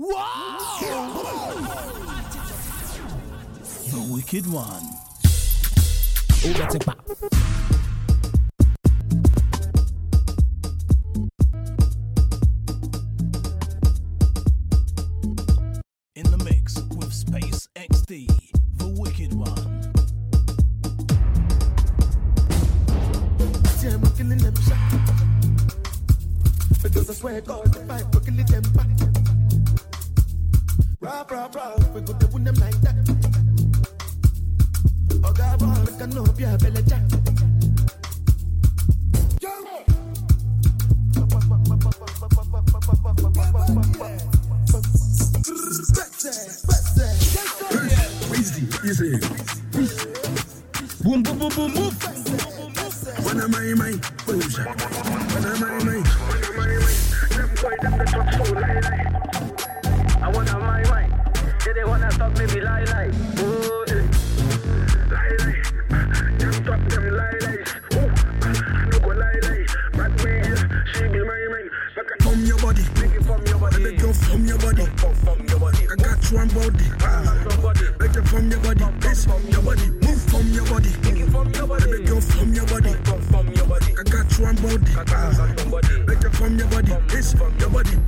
Whoa! The Wicked One.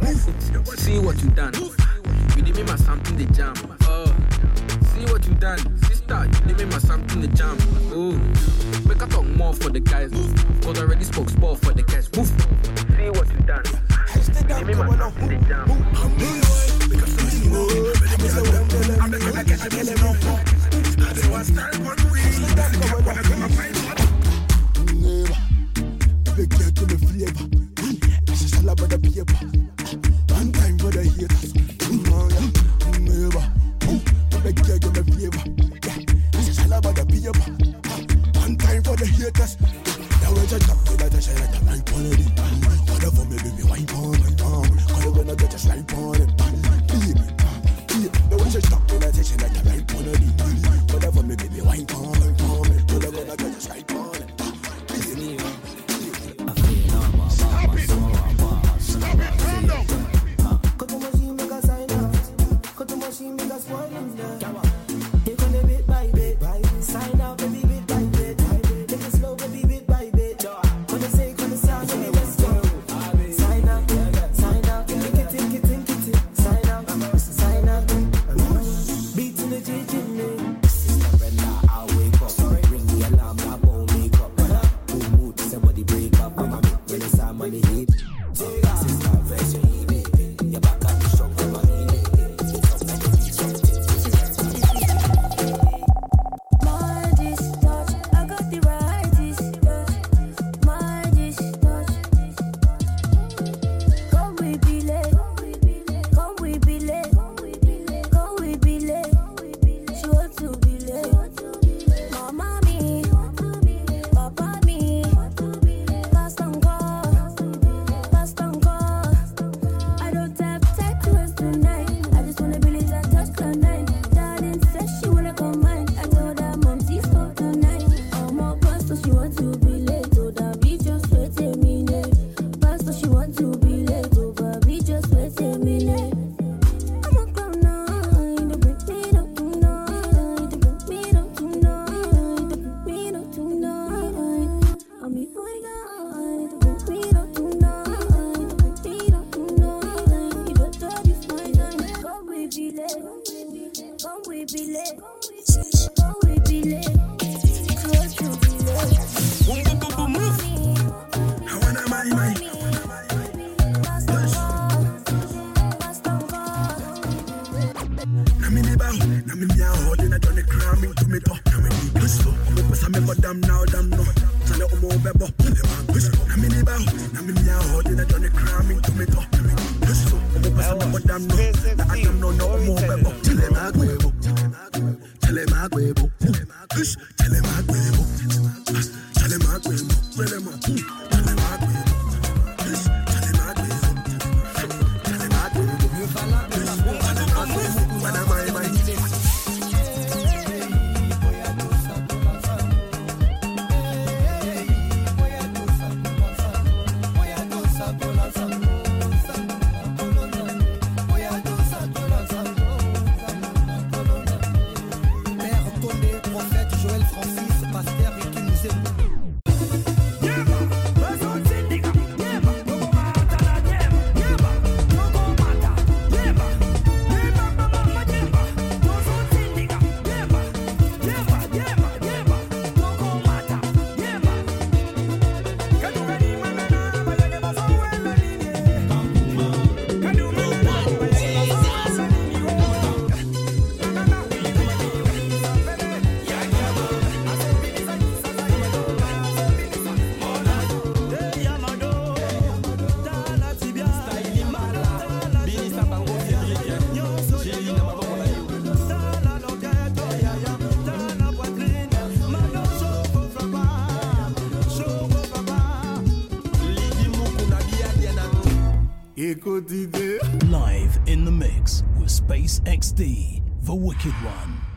Move. See what you done. You did me my something the jam. Oh. See what you done. Sister, you did me my something the jam. Oh. Make a talk more for the guys. Cause I already spoke sport for the guys. Move. See what you done. You did me my something the jam. I'm gonna get you in the room. That's what's time one week. I'm gonna get my mind. Never. Big girl to the flavor. She's all about the paper. turn the cram into me go. This so, I'm up with them no. I don't no more. Tell him I go. Tell him I go. Tell him I go. Tell him I go. Live in the mix with SPACExDEE, the Wicked One.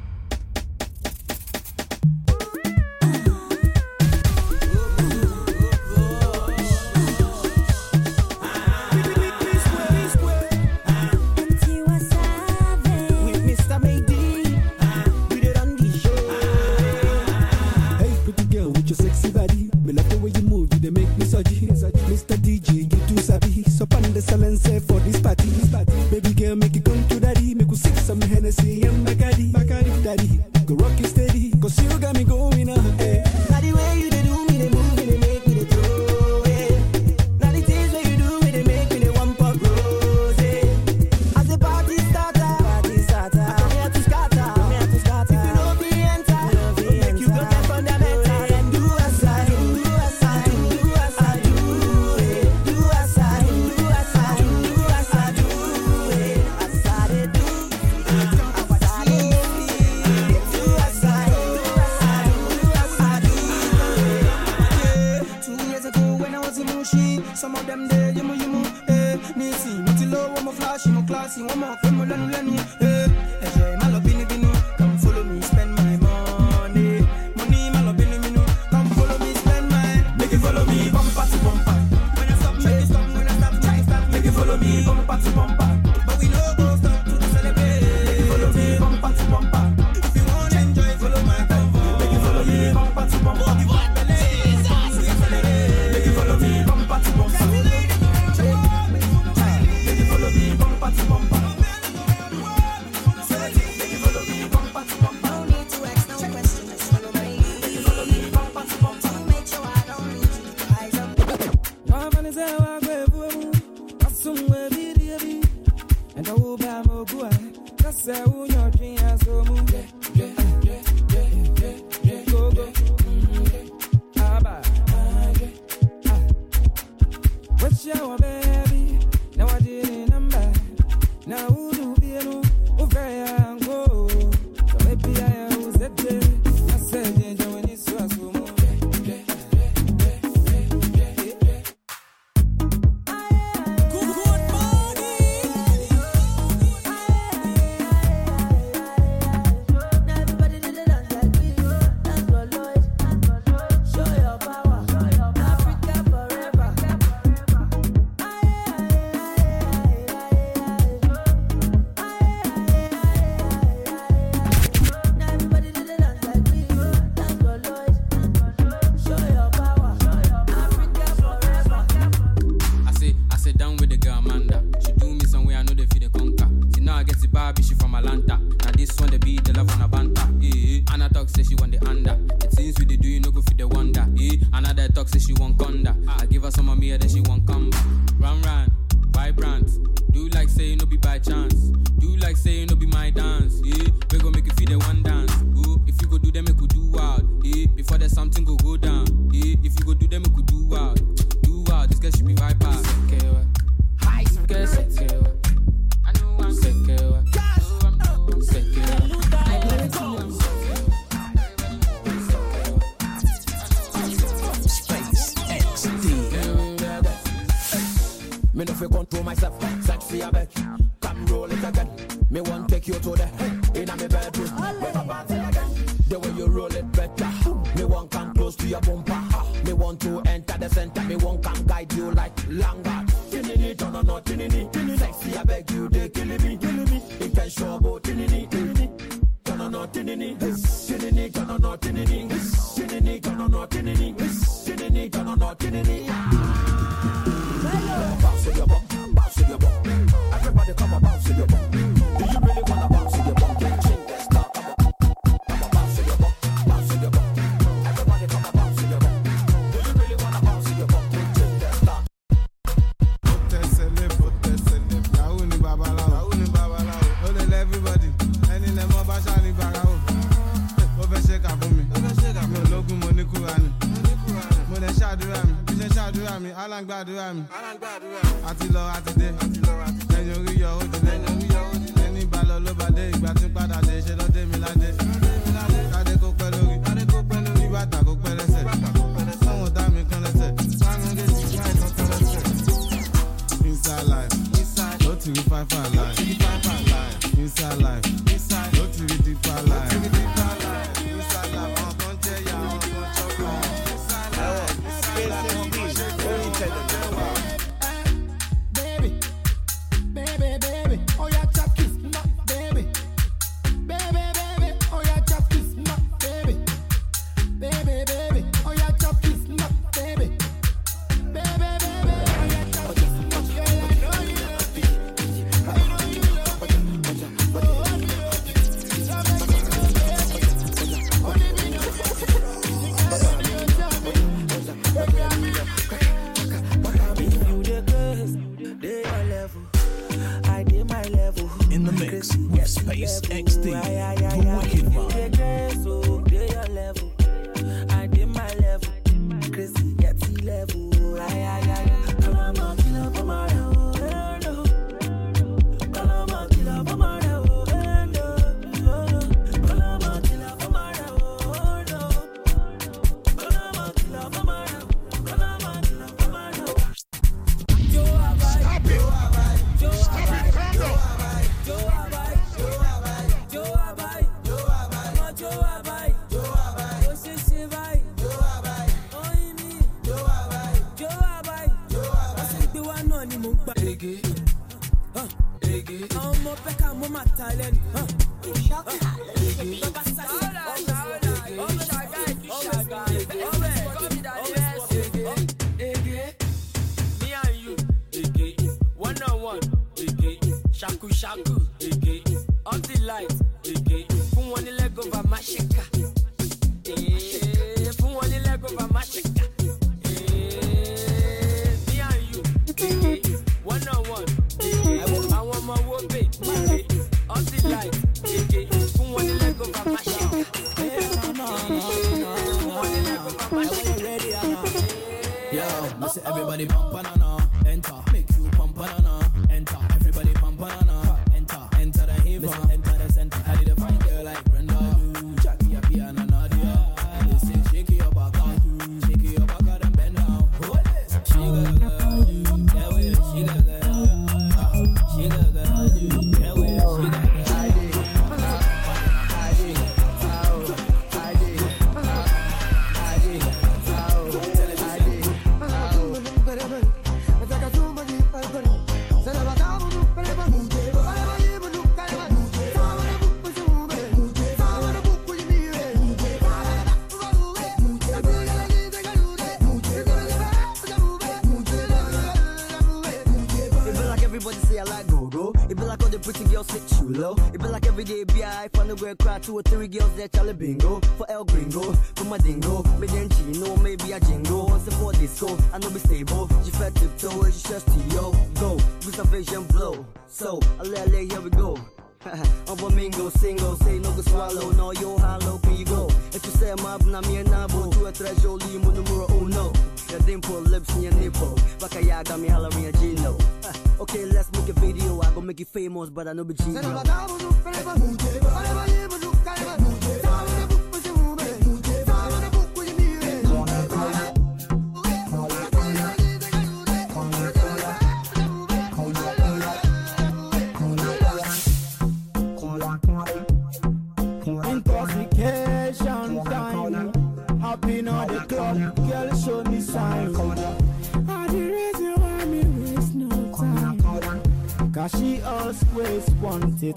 up in all the club. Girl, show me sign. All the reason why me waste no time. Cause she always want it.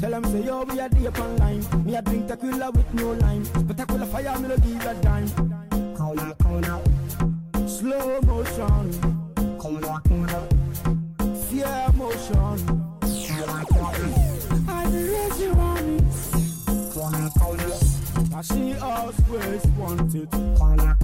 Tell them say, yo, we are deep online. Me a drink tequila with no lime. Spectacular fire, me no give a dime. Slow motion. Always where it's wanted.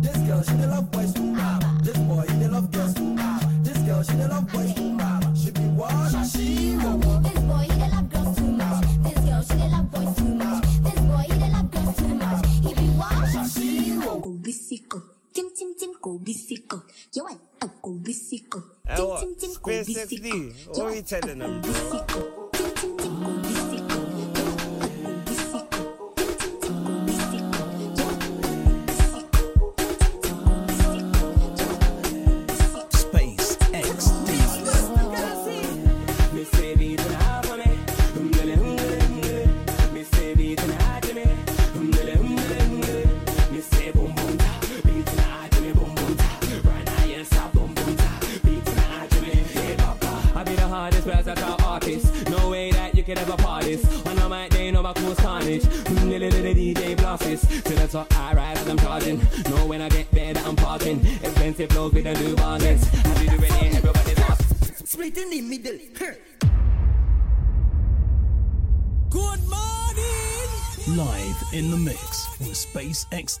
This girl, she the love boys too rap. Ah. This boy, he the love girls too rap. Ah. This girl, she the love boys too rap. Ah. She be what? She want. This boy, he the love girls too much. This girl, she the love boys too much. This boy, he the love girls too much. He be what? She want. Go be sickle. Tim tim tim go be sickle. You want? Go be. Tim tim tim go be you telling them? Go be.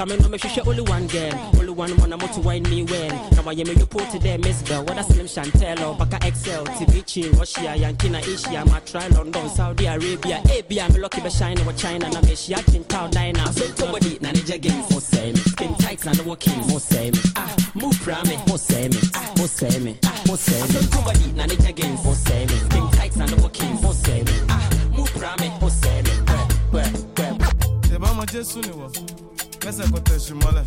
anka me no mehwehwɛ only one girl only one mo na moto wine me well na wayɛ me report dɛ miss bell wada slim chantel or baka excel tivichi russia yankee na asia matry london saudi arabia ebia me lucky bɛshine wɔ china na mehyia twintow dina so ntɔbɔdi na ne gye game mo sɛe me skin tight na ne wɔ king mo me ah move pra me mo sɛe me ah mo sɛe me ah mo sɛe me so ntɔbɔdi na ne gye game mo sɛe me skin tight na ne wɔ king mo me ah move pra me mo sɛe me gbɛ gbɛ gbɛ ṣèbá jésù ni wọ kò tẹsí mọlẹ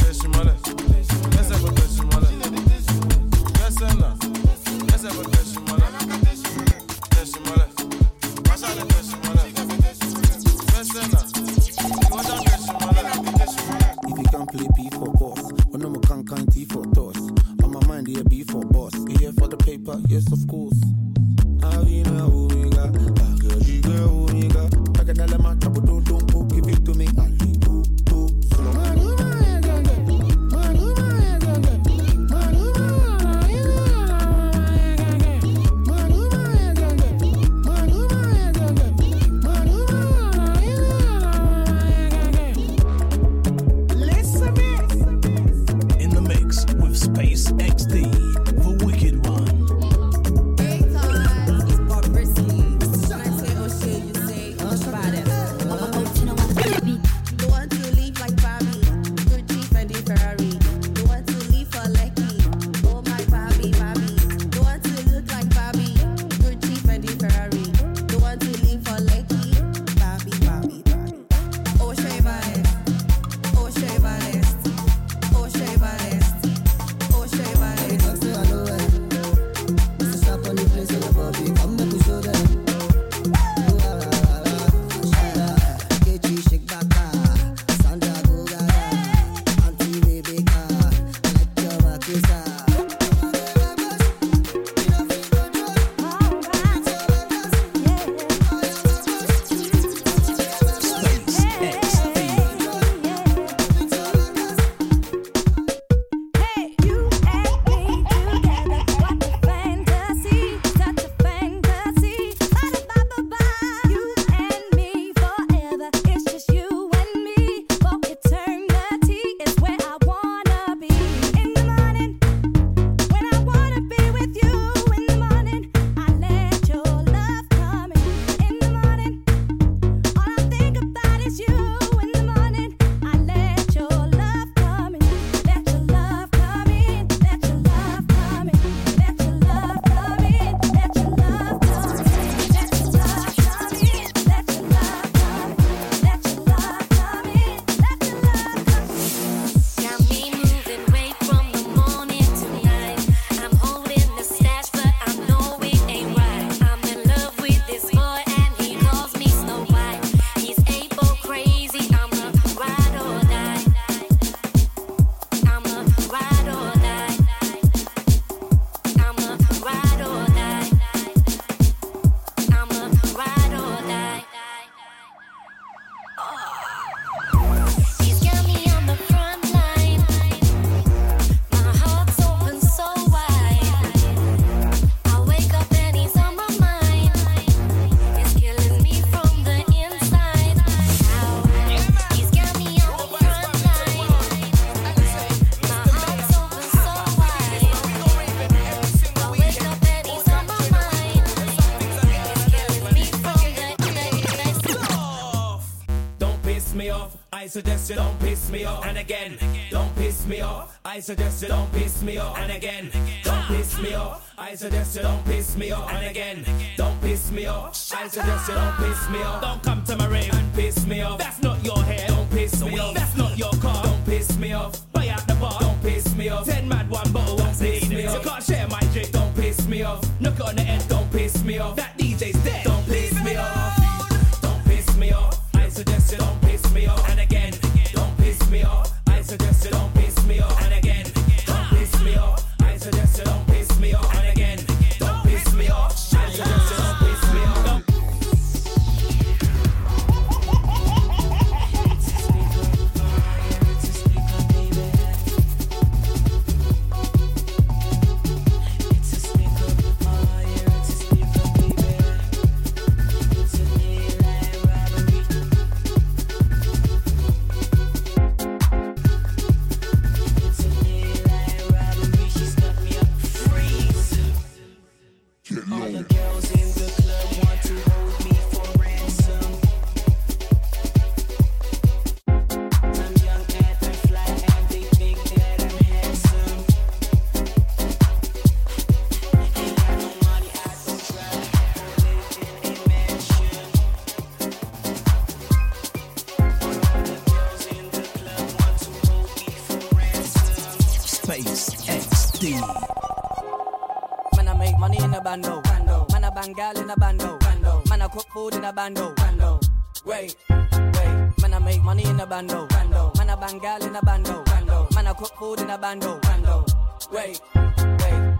tẹsí mọlẹ gbẹsẹ Got I suggest you don't piss me off. And again, don't piss me off. I suggest you don't piss me off. And again, don't piss me off. I suggest you don't piss me off. And again, don't piss me off. I suggest you don't piss me off. Don't come to my rave and piss me off. That's not your hair. Don't piss me off. That's not your car. Don't piss me off. Buy out the bar. Don't piss me off. Ten mad one bottle won't piss me off. You can't share my drink. Don't piss me off. Knock on the head. Don't piss me off. That DJ's dead. In a bando. bando. Wait, wait. Man, I make money in a bando. bando. Man, I bang gal in a bando. bando. Man, I cook food in a bando. bando. Wait, wait.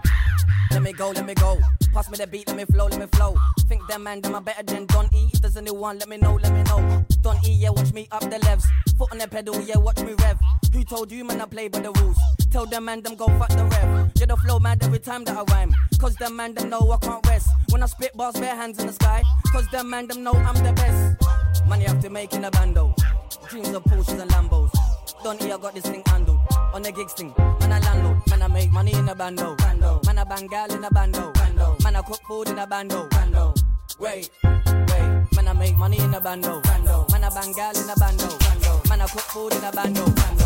Let me go, let me go. Pass me the beat, let me flow, let me flow. Think them man, them are better than Don E. If there's anyone, let me know, let me know. Don E, yeah, watch me up the levs. Foot on the pedal, yeah, watch me rev. Who told you, man, I play by the rules? Tell them man, them go fuck the rev. Yeah, the flow, man, every time that I rhyme. Cause them man, them know I can't rest. When I spit bars, bare hands in the sky. Cause them man, them know I'm the best. Money have to make in a bando. Dreams of Porsches and Lambos. Don't I got this thing handled. On the gigs thing, man I landlord. Man I make money in a bando. bando. Man I bang gal in a bando. bando. Man I cook food in a bando. bando. Wait, wait. Man I make money in a bando. bando. Man I bang gal in a bando. bando. Man I cook food in a bando. bando.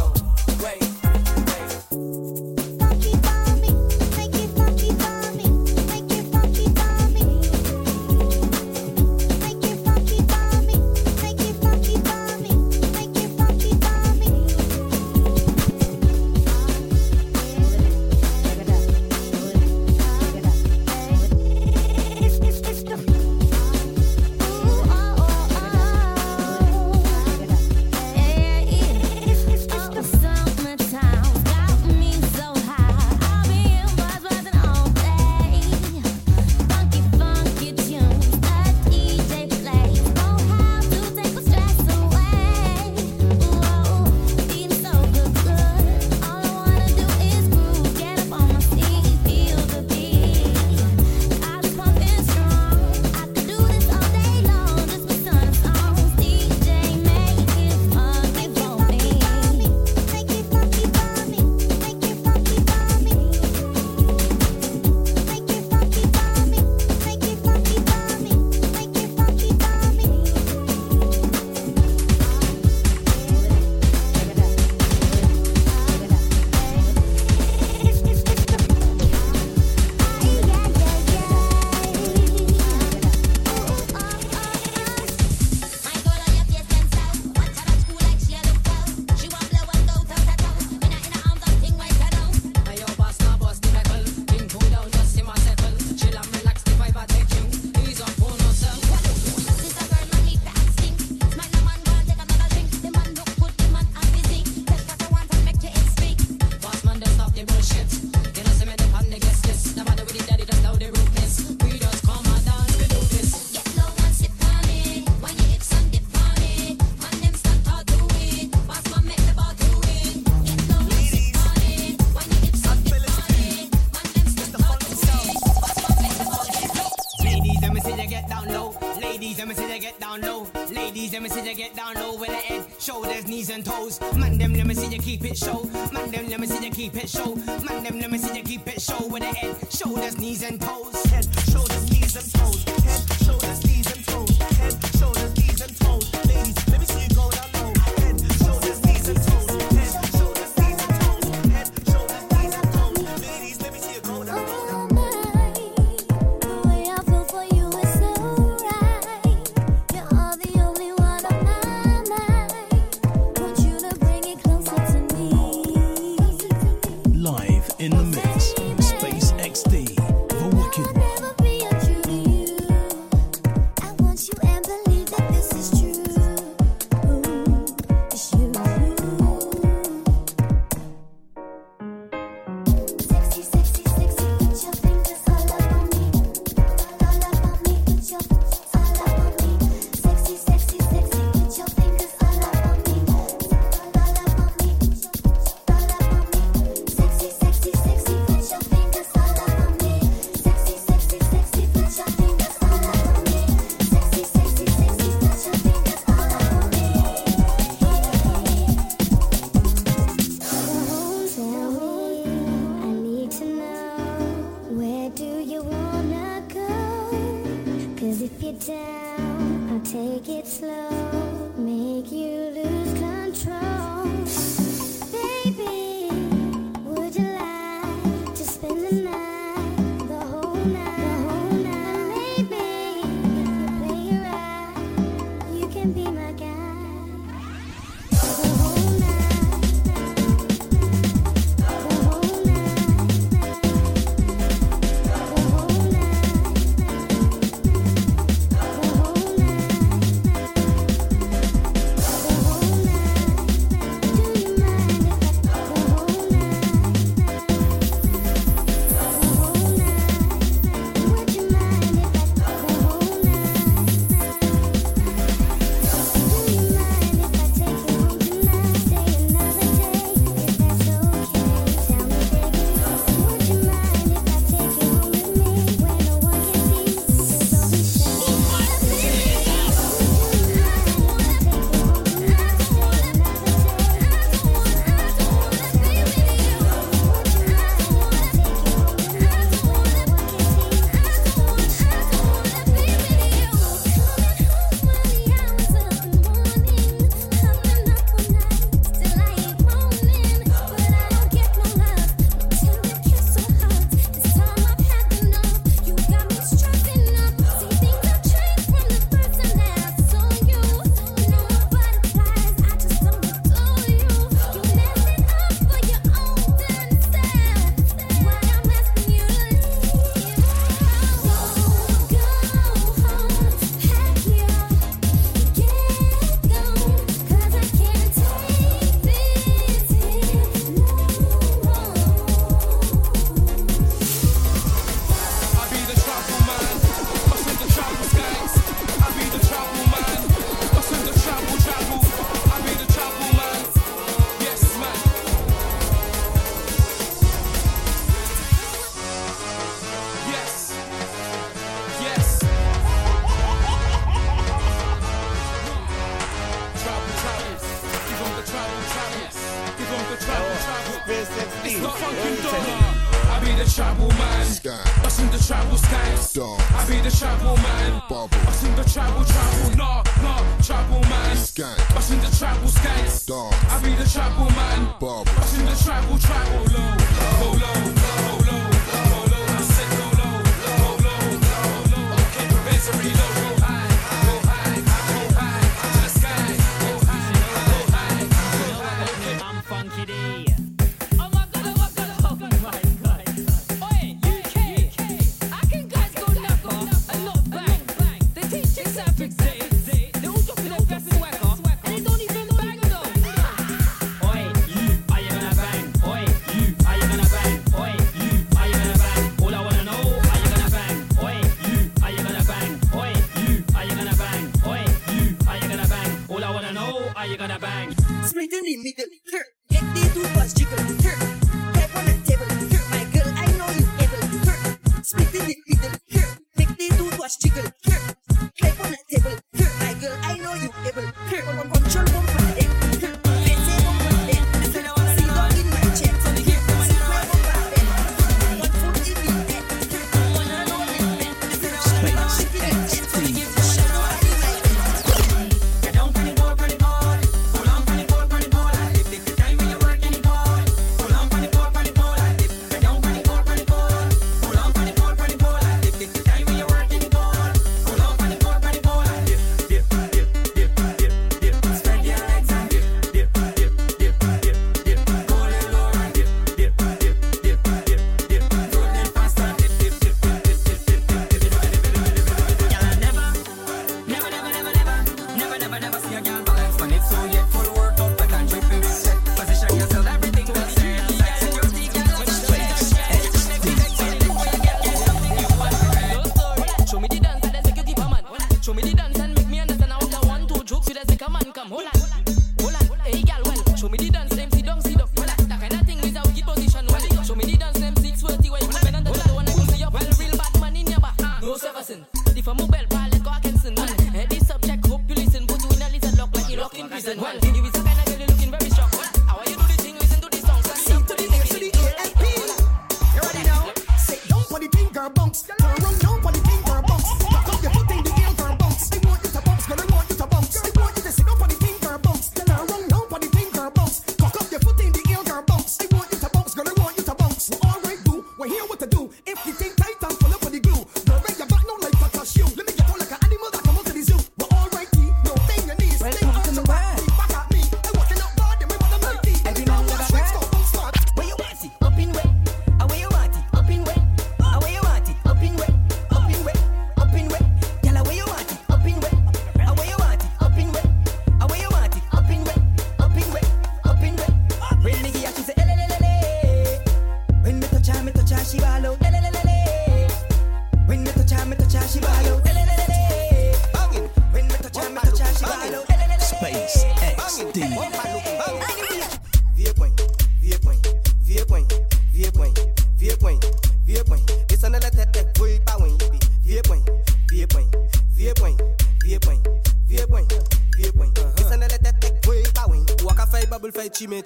It's not. I be the tribal man. I Busting the tribal skanks. I be the tribal man. I Busting the tribal tribal. Nah, nah, tribal man. I Busting the tribal skanks. I be the tribal man. I Busting the tribal tribal. Low, go low.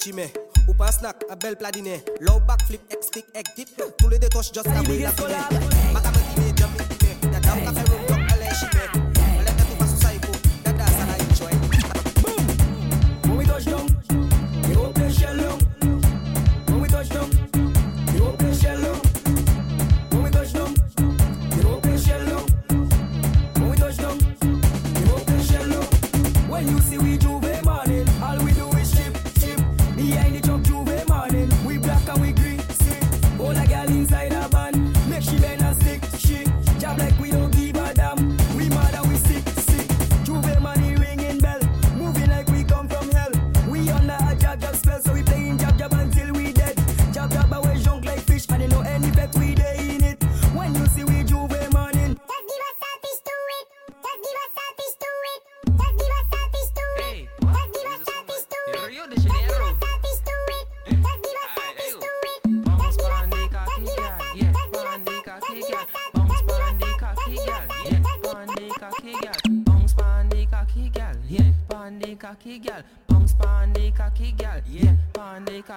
chimé. Ou snack, a belle pladiné. Low back flip, X stick, egg dip. Tous les deux touches just a way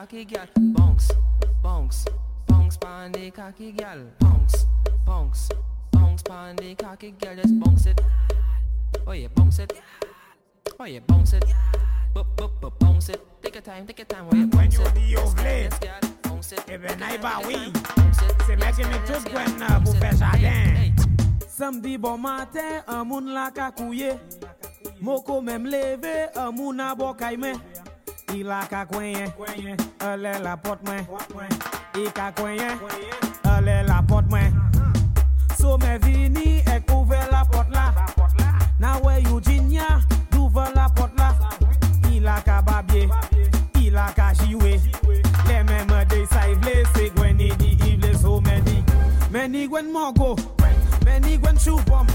cocky gal. Bounce, bounce, bounce pon the cocky gal. Bounce, bounce, bounce pon the cocky gal. Just bounce it. Oh yeah, bounce it. Oh yeah, bounce it. Bop, bop, bop, bounce it. Take your time, take your time. Oh yeah, bounce when you the play. Even I bow we. C'est making me tout gwen pour faire jardin. Samedi bon matin, un moun la kakouye. Moko mèm levé, un moun a bokayme y la cacuen, elle la porte moins, y cacuen, elle la porte moins. So me vini et ouvre la porte là. Na we Eugenia, d'ouvre la porte là. Il a qu'à babier, il a qu'à jouer. Les mêmes des saïvlés, c'est Gwenny dit, il les so me dit. Many Gwen Mogo, many Gwen Choupom.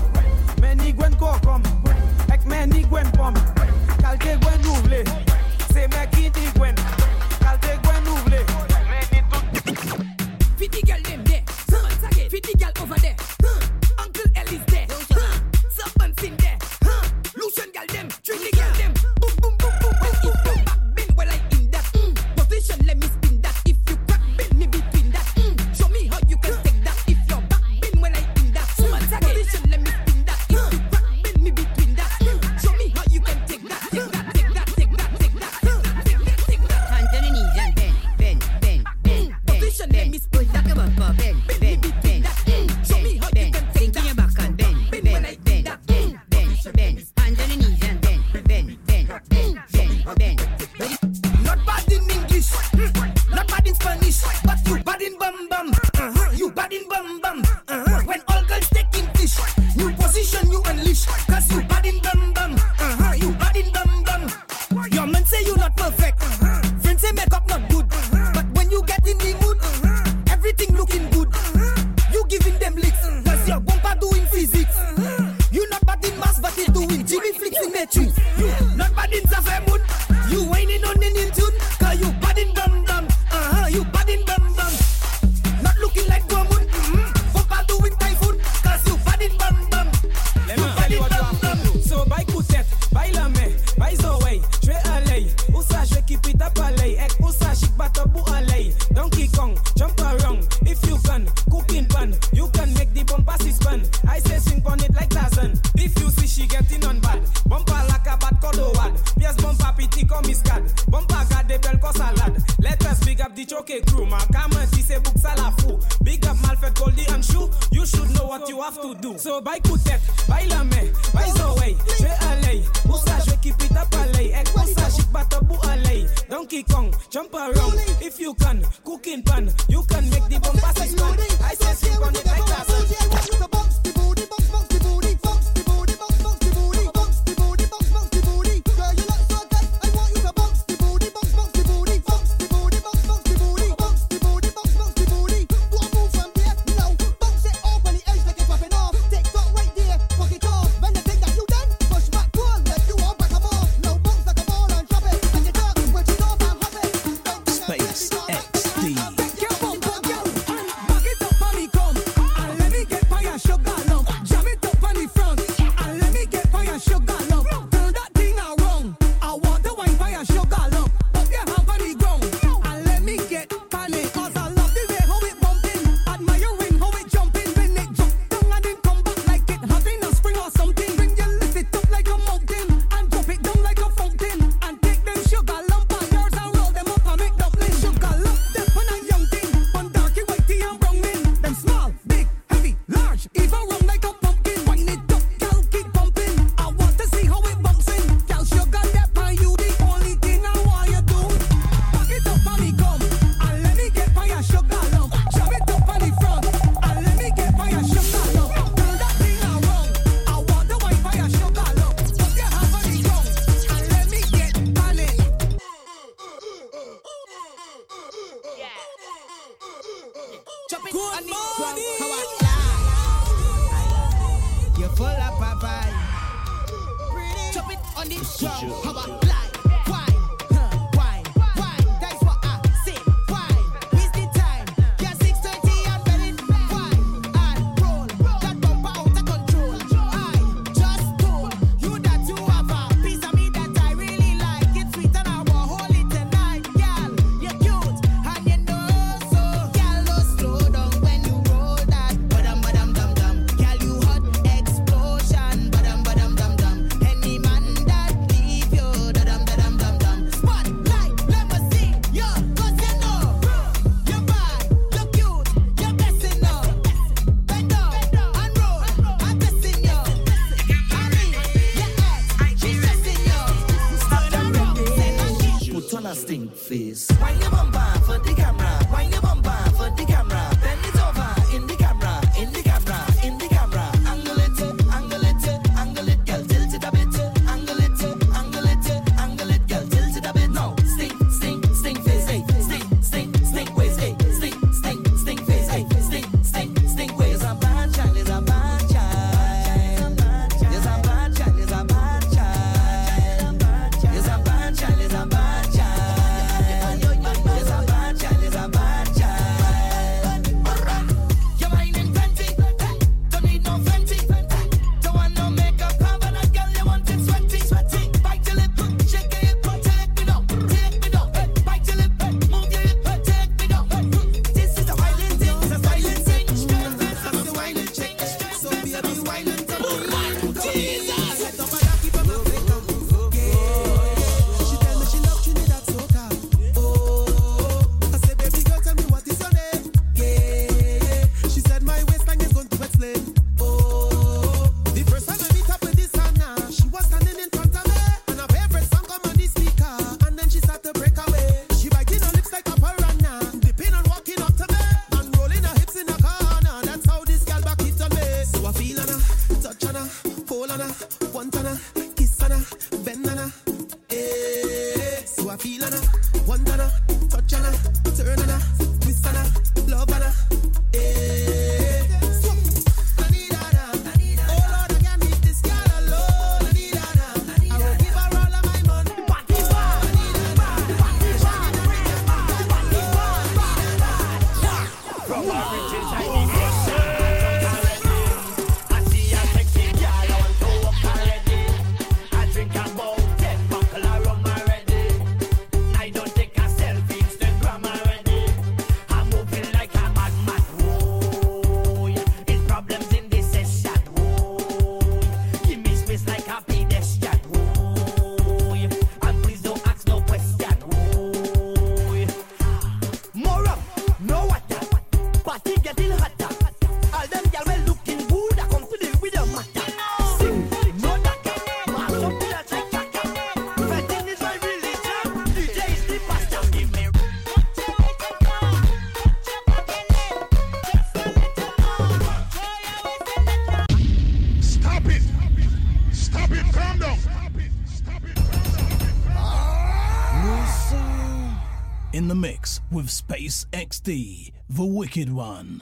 With SPACExDEE, the Wicked One.